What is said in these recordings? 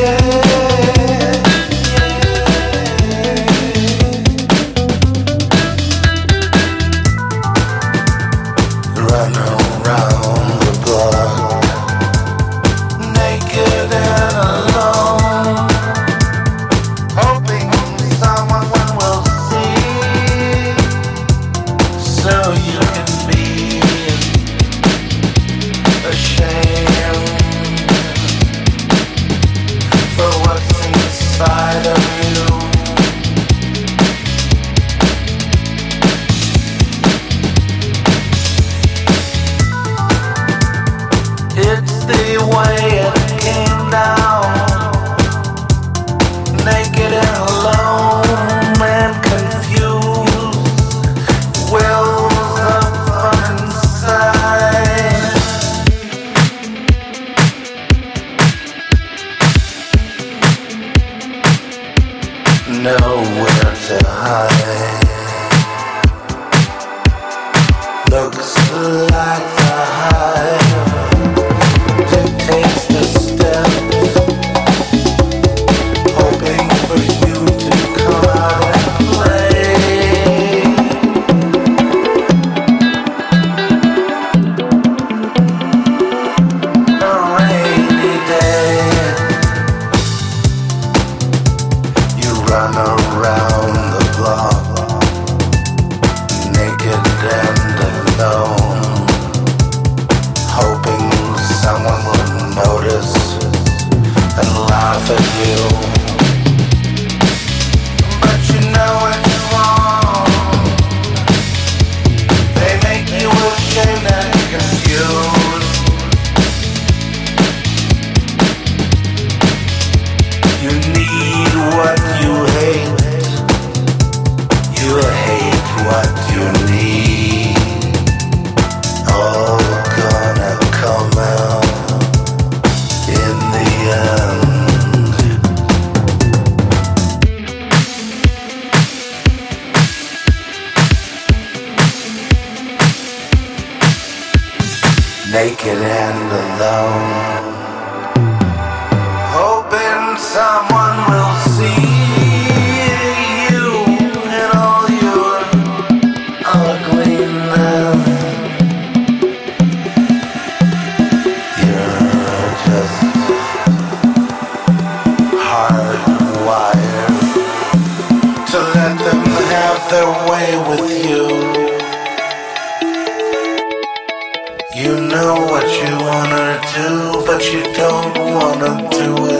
yeah. but you don't wanna do it.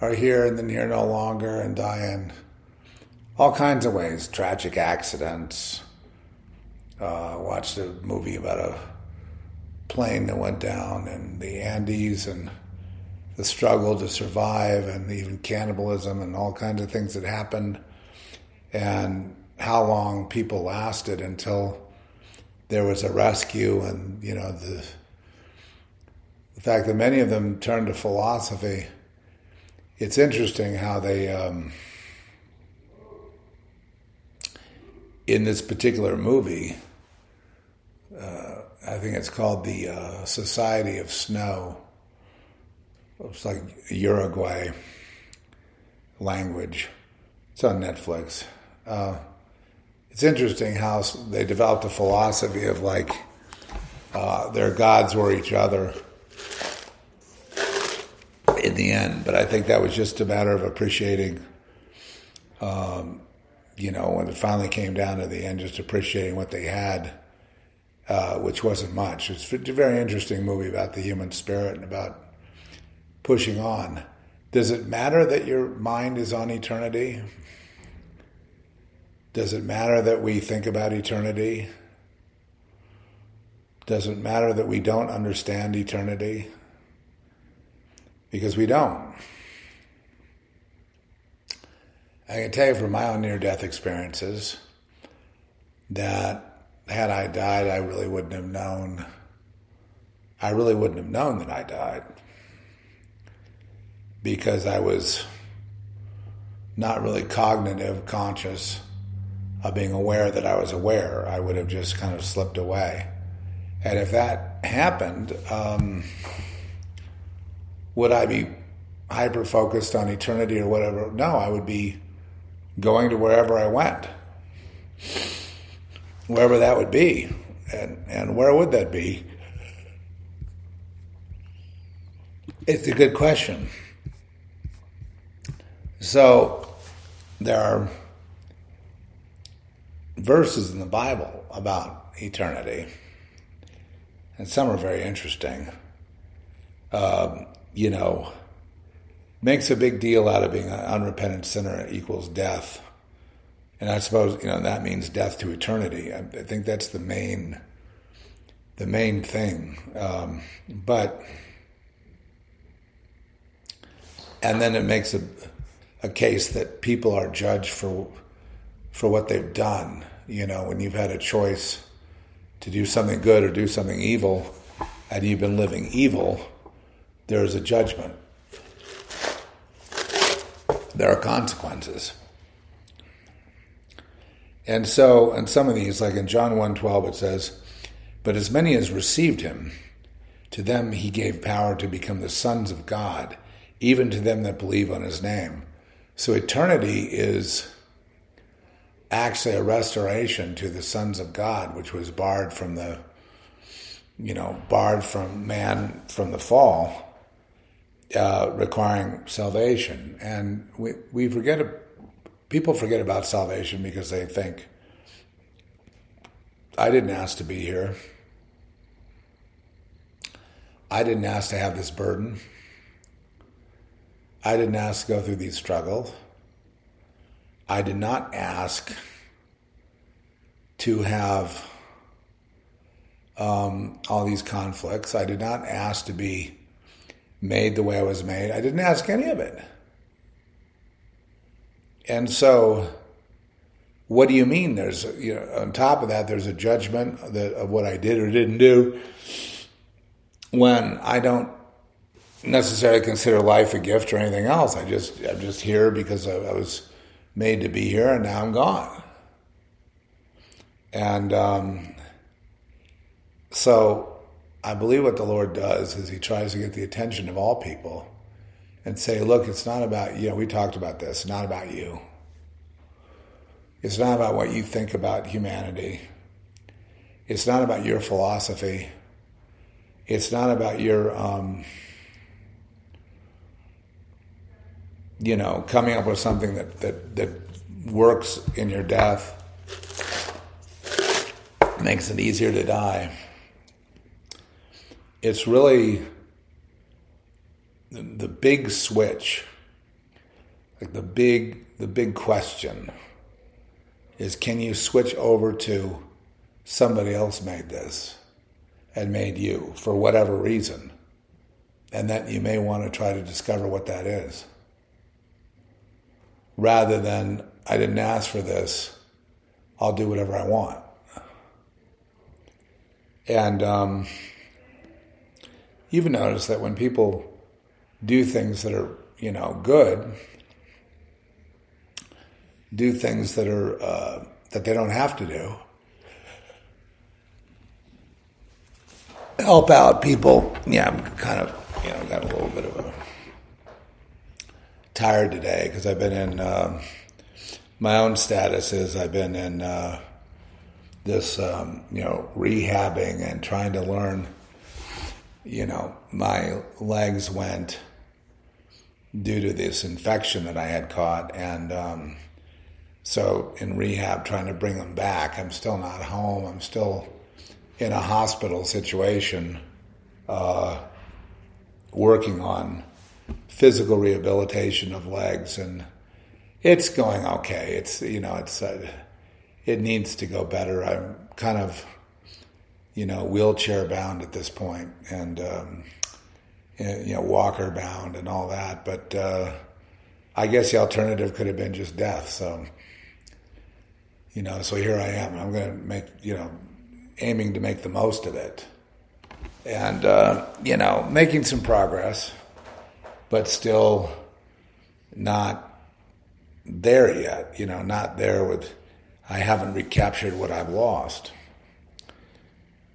are here and then here no longer and die in all kinds of ways tragic accidents. Uh, watched a movie about a plane that went down in the Andes and the struggle to survive and even cannibalism and all kinds of things that happened and how long people lasted until there was a rescue, and you know the the fact that many of them turned to philosophy. It's interesting how they. Um, in this particular movie, uh, I think it's called the uh, Society of Snow. It's like Uruguay language. It's on Netflix. Uh, it's interesting how they developed a philosophy of like uh, their gods were each other. In the end. But I think that was just a matter of appreciating, um, you know, when it finally came down to the end, just appreciating what they had, uh, which wasn't much. It's a very interesting movie about the human spirit and about pushing on. Does it matter that your mind is on eternity? Does it matter that we think about eternity? Does it matter that we don't understand eternity? Because we don't. I can tell you from my own near death experiences that had I died, I really wouldn't have known. I really wouldn't have known that I died because I was not really cognitive, conscious of being aware that I was aware. I would have just kind of slipped away. And if that happened, um, would I be hyper focused on eternity or whatever? No, I would be going to wherever I went, wherever that would be. And, and where would that be? It's a good question. So there are verses in the Bible about eternity, and some are very interesting. Um, you know, makes a big deal out of being an unrepentant sinner equals death. And I suppose, you know, that means death to eternity. I, I think that's the main, the main thing. Um, but, and then it makes a, a case that people are judged for, for what they've done. You know, when you've had a choice to do something good or do something evil, and you've been living evil, there is a judgment. There are consequences. And so, in some of these, like in John 1.12, it says, But as many as received him, to them he gave power to become the sons of God, even to them that believe on his name. So eternity is actually a restoration to the sons of God, which was barred from the, you know, barred from man from the fall uh, requiring salvation. And we, we forget, people forget about salvation because they think, I didn't ask to be here. I didn't ask to have this burden. I didn't ask to go through these struggles. I did not ask to have um, all these conflicts. I did not ask to be made the way I was made. I didn't ask any of it. And so, what do you mean? There's, you know, on top of that, there's a judgment of what I did or didn't do when I don't necessarily consider life a gift or anything else. I just, I'm just here because I, I was made to be here and now I'm gone. And um, so I believe what the Lord does is He tries to get the attention of all people and say, look, it's not about, you know, we talked about this, not about you. It's not about what you think about humanity. It's not about your philosophy. It's not about your, um, you know, coming up with something that, that, that works in your death, makes it easier to die it's really the, big switch, like the big the big question is can you switch over to somebody else made this and made you for whatever reason? And that you may want to try to discover what that is. Rather than i didn't ask for this i'll do whatever i want. And um, you've noticed that when people do things that are, you know, good, do things that are uh, that they don't have to do, help out people. Yeah, I'm kind of, you know, got a little bit of a tired today because I've been in uh, my own status is I've been in uh, this, um, you know, rehabbing and trying to learn you know, my legs went due to this infection that I had caught. And um, so in rehab, trying to bring them back. I'm still not home. I'm still in a hospital situation, uh, working on physical rehabilitation of legs, and it's going okay. It's you know it's uh, it needs to go better. I'm kind of you know wheelchair bound at this point, and um, you know walker bound and all that. But uh, I guess the alternative could have been just death. So you know, so here I am. I'm going to make you know aiming to make the most of it, and uh, you know making some progress, but still not there yet. You know, not there with. I haven't recaptured what I've lost.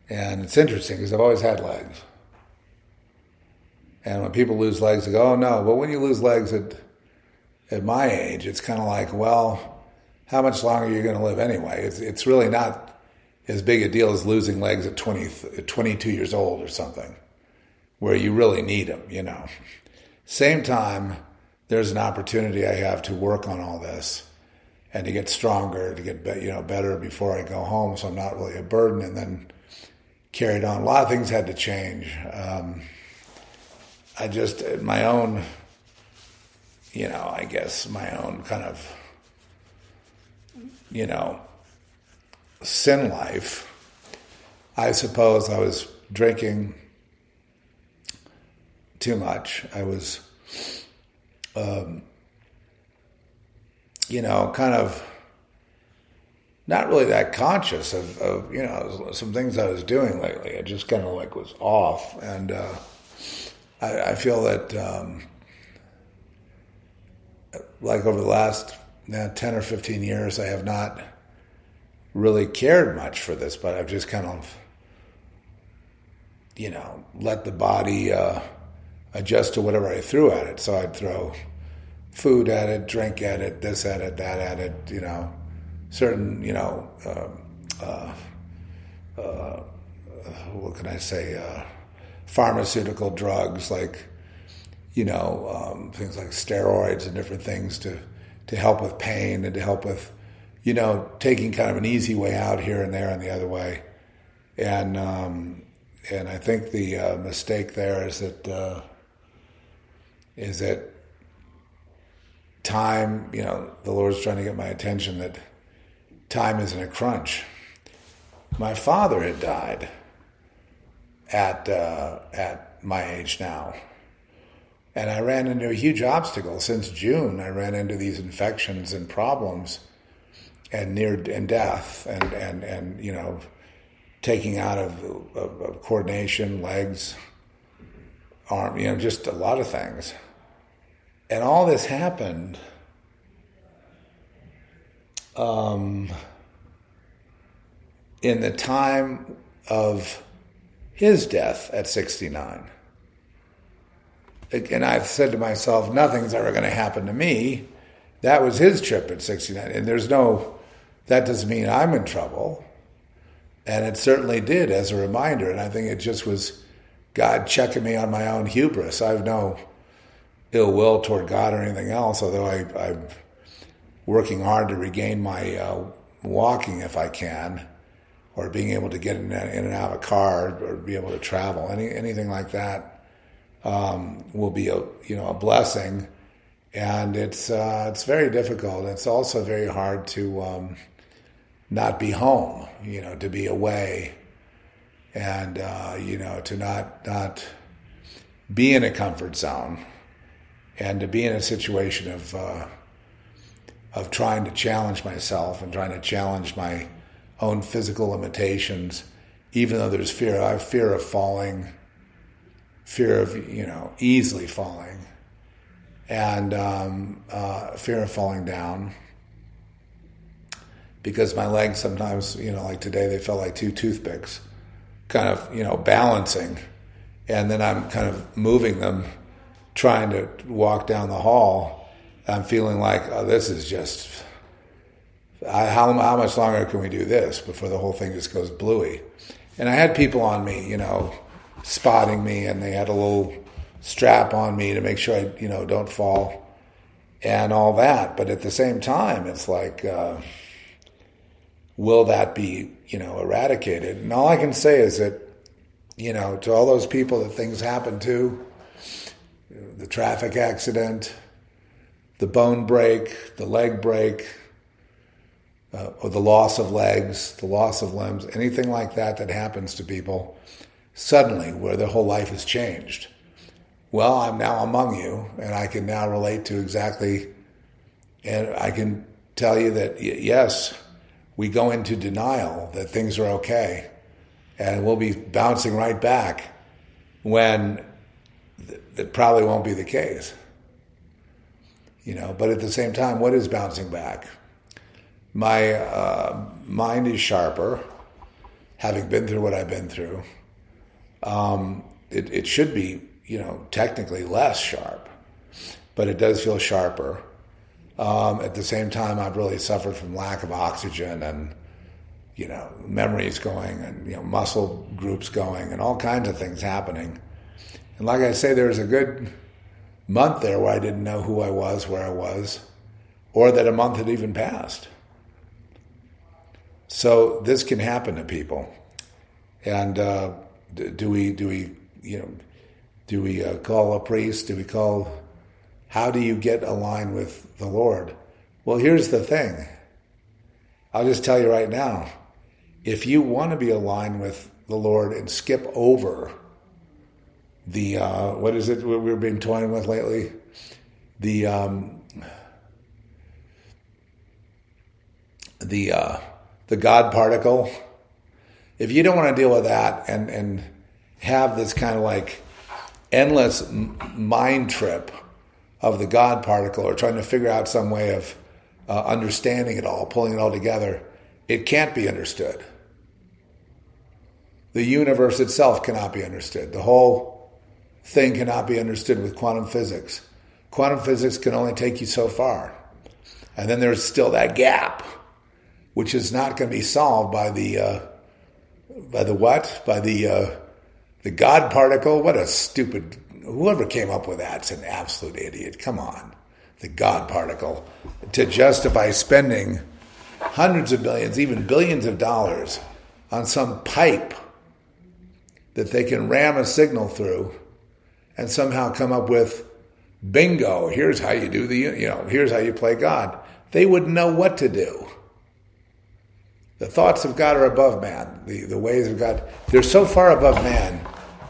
And it's interesting because I've always had legs. And when people lose legs, they go, oh no. But when you lose legs at, at my age, it's kind of like, well, how much longer are you going to live anyway? It's, it's really not as big a deal as losing legs at 20, 22 years old or something, where you really need them, you know. Same time, there's an opportunity I have to work on all this and to get stronger, to get you know better before I go home, so I'm not really a burden. And then carried on. A lot of things had to change. Um, I just my own, you know, I guess my own kind of, you know, sin life. I suppose I was drinking too much. I was, um, you know, kind of not really that conscious of, of, you know some things I was doing lately. I just kind of like was off, and uh, I, I, feel that um, like over the last now, ten or fifteen years, I have not really cared much for this, but I've just kind of you know let the body uh, adjust to whatever I threw at it. So I'd throw food at it, drink at it, this at it, that at it, you know certain, you know, um, uh, uh, what can I say, uh, pharmaceutical drugs like, you know, um, things like steroids and different things to, to help with pain and to help with, you know, taking kind of an easy way out here and there and the other way. And, um, and I think the uh, mistake there is that, uh, is that time, you know, the Lord's trying to get my attention that, time isn't a crunch. My father had died at uh, at my age now, and I ran into a huge obstacle since June. I ran into these infections and problems, and near and death, and and and you know, taking out of, of, of coordination, legs, arm, you know, just a lot of things, and all this happened um, in the time of his death at 69. And I've said to myself, nothing's ever going to happen to me. That was his trip at 69. And there's no, that doesn't mean I'm in trouble. And it certainly did as a reminder. And I think it just was God checking me on my own hubris. I have no ill will toward God or anything else, although I, I've working hard to regain my uh, walking if I can, or being able to get in, and out of a car or be able to travel. Any anything like that um, will be a you know a blessing, and it's uh, it's very difficult. It's also very hard to um, not be home. You know, to be away, and uh, you know to not not be in a comfort zone, and to be in a situation of uh, of trying to challenge myself and trying to challenge my own physical limitations, even though there's fear. I have fear of falling, fear of, you know, easily falling, and um, uh, fear of falling down. Because my legs sometimes, you know, like today, they felt like two toothpicks, kind of, you know, balancing. And then I'm kind of moving them, trying to walk down the hall I'm feeling like, oh, this is just, I, how, how much longer can we do this before the whole thing just goes bluey? And I had people on me, you know, spotting me, and they had a little strap on me to make sure I, you know, don't fall and all that. But at the same time, it's like, uh, will that be, you know, eradicated? And all I can say is that, you know, to all those people that things happen to, the traffic accident, the bone break, the leg break, uh, or the loss of legs, the loss of limbs, anything like that that happens to people suddenly where their whole life has changed. Well, I'm now among you, and I can now relate to exactly, and I can tell you that yes, we go into denial that things are okay, and we'll be bouncing right back when th- that probably won't be the case. You know, but at the same time, what is bouncing back? My uh, mind is sharper, having been through what I've been through. Um, it, it should be, you know, technically less sharp, but it does feel sharper. Um, at the same time, I've really suffered from lack of oxygen and, you know, memories going and, you know, muscle groups going and all kinds of things happening. And like I say, there's a good month there where I didn't know who I was, where I was, or that a month had even passed. So this can happen to people. And uh, do we, do we, you know, do we uh, call a priest? Do we call how do you get aligned with the Lord? Well, here's the thing. I'll just tell you right now. If you want to be aligned with the Lord and skip over the uh, what is it we've been toying with lately? The um, the uh, the God particle. If you don't want to deal with that and and have this kind of like endless mind trip of the God particle or trying to figure out some way of uh, understanding it all, pulling it all together, it can't be understood. The universe itself cannot be understood. The whole thing cannot be understood with quantum physics. Quantum physics can only take you so far. And then there's still that gap, which is not going to be solved by the uh, by the what? By the uh, the God particle. What a stupid whoever came up with that's an absolute idiot. Come on. The God particle. To justify spending hundreds of billions, even billions of dollars on some pipe that they can ram a signal through and somehow come up with bingo, here's how you do the, you know, here's how you play God. They wouldn't know what to do. The thoughts of God are above man. The, the ways of God, they're so far above man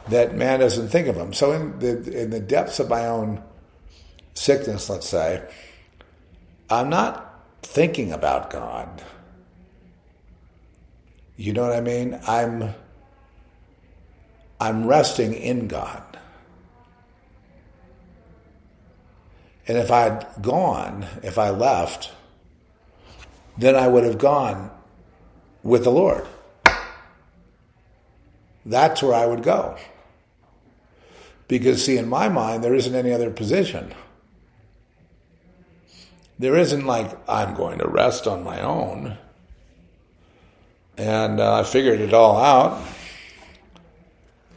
that man doesn't think of them. So in the in the depths of my own sickness, let's say, I'm not thinking about God. You know what I mean? I'm I'm resting in God. And if I'd gone, if I left, then I would have gone with the Lord. That's where I would go. Because, see, in my mind, there isn't any other position. There isn't like, I'm going to rest on my own. And uh, I figured it all out.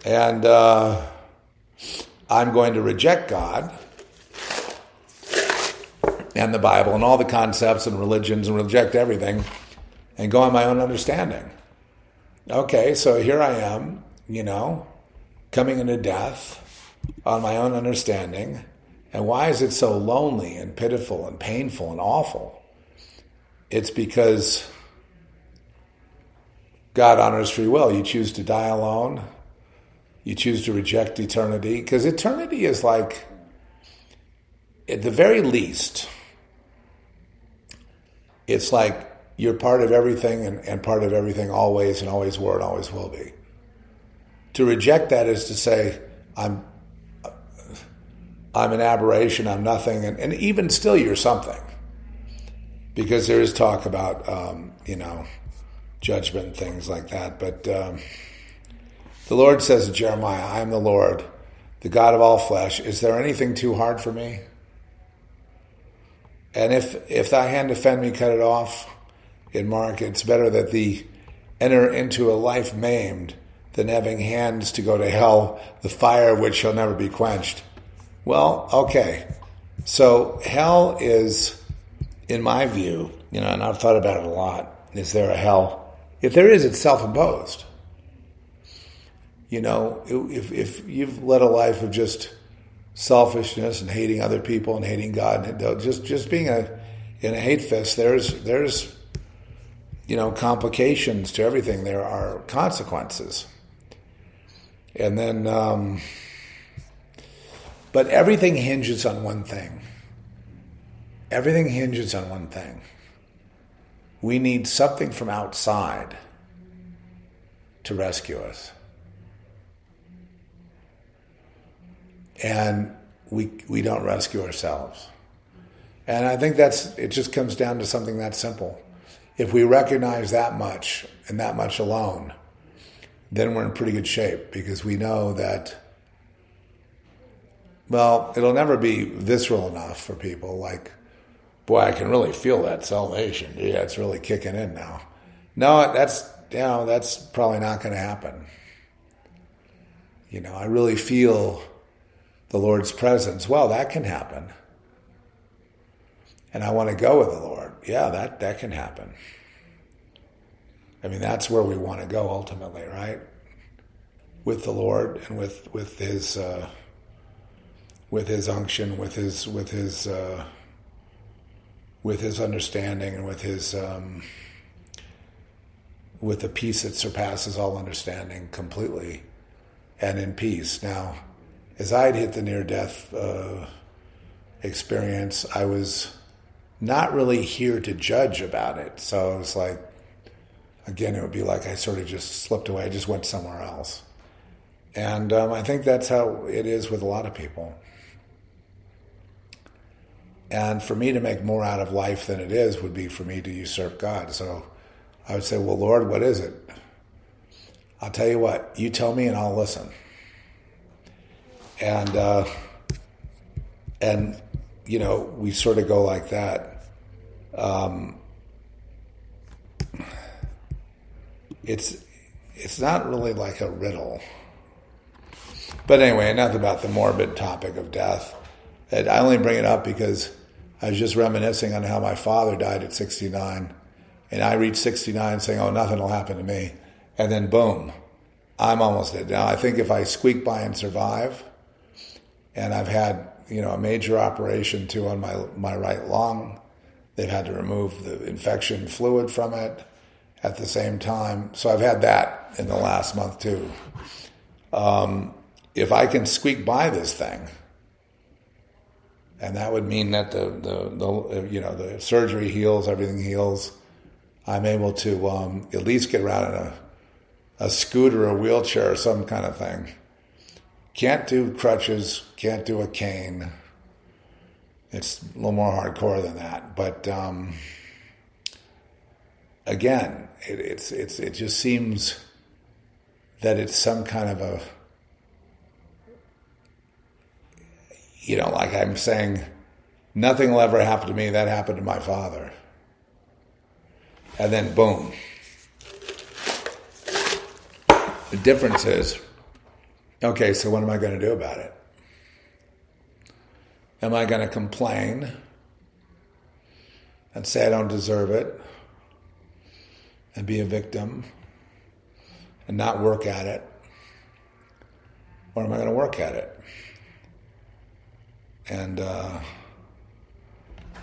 And uh, I'm going to reject God and the Bible and all the concepts and religions and reject everything and go on my own understanding. Okay, so here I am, you know, coming into death on my own understanding. And why is it so lonely and pitiful and painful and awful? It's because God honors free will. You choose to die alone. You choose to reject eternity. Because eternity is like, at the very least, it's like you're part of everything and, and part of everything always and always were and always will be. To reject that is to say, I'm I'm an aberration, I'm nothing, and, and even still, you're something. Because there is talk about, um, you know, judgment and things like that. But um, the Lord says to Jeremiah, I am the Lord, the God of all flesh. Is there anything too hard for me? And if, if thy hand offend me, cut it off. In Mark, it's better that thee enter into a life maimed than having hands to go to hell, the fire of which shall never be quenched. Well, okay. So hell is, in my view, you know, and I've thought about it a lot. Is there a hell? If there is, it's self-imposed. You know, if if you've led a life of just selfishness and hating other people and hating God, and just just being a in a hate fest, there's there's you know complications to everything. There are consequences, and then. Um, but everything hinges on one thing. Everything hinges on one thing. We need something from outside to rescue us. And we, we don't rescue ourselves. And I think that's, it just comes down to something that simple. If we recognize that much and that much alone, then we're in pretty good shape because we know that well, it'll never be visceral enough for people. Like, boy, I can really feel that salvation. Yeah, it's really kicking in now. No, that's you know that's probably not going to happen. You know, I really feel the Lord's presence. Well, that can happen. And I want to go with the Lord. Yeah, that that can happen. I mean, that's where we want to go ultimately, right? With the Lord and with with His. Uh, with his unction, with his with his uh, with his understanding, and with his um, with the peace that surpasses all understanding completely, and in peace. Now, as I'd hit the near death uh, experience, I was not really here to judge about it. So it was like, again, it would be like I sort of just slipped away, I just went somewhere else. And um, I think that's how it is with a lot of people. And for me to make more out of life than it is would be for me to usurp God. So I would say, Well, Lord, what is it? I'll tell you what, you tell me and I'll listen. And, uh, and, you know, we sort of go like that. Um, it's, it's not really like a riddle. But anyway, enough about the morbid topic of death. I only bring it up because I was just reminiscing on how my father died at 69. And I reached 69 saying, oh, nothing will happen to me. And then boom, I'm almost dead. Now, I think if I squeak by and survive, and I've had, you know, a major operation too on my, my right lung, they've had to remove the infection fluid from it at the same time. So I've had that in the last month too. Um, if I can squeak by this thing, and that would mean that the, the, the you know the surgery heals, everything heals. I'm able to um, at least get around in a, a scooter, a wheelchair, some kind of thing. Can't do crutches, can't do a cane. It's a little more hardcore than that, but um, again, it, it's it's it just seems that it's some kind of a you know, like I'm saying, nothing will ever happen to me. That happened to my father. And then boom. The difference is okay, so what am I going to do about it? Am I going to complain and say I don't deserve it and be a victim and not work at it? Or am I going to work at it? And uh,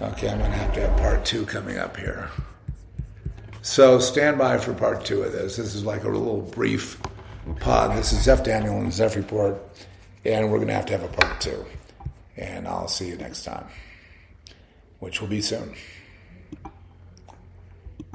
okay, I'm going to have to have part two coming up here. So stand by for part two of this. This is like a little brief pod. This is Zeph Daniel and Zeph Report, and we're going to have to have a part two. And I'll see you next time, which will be soon.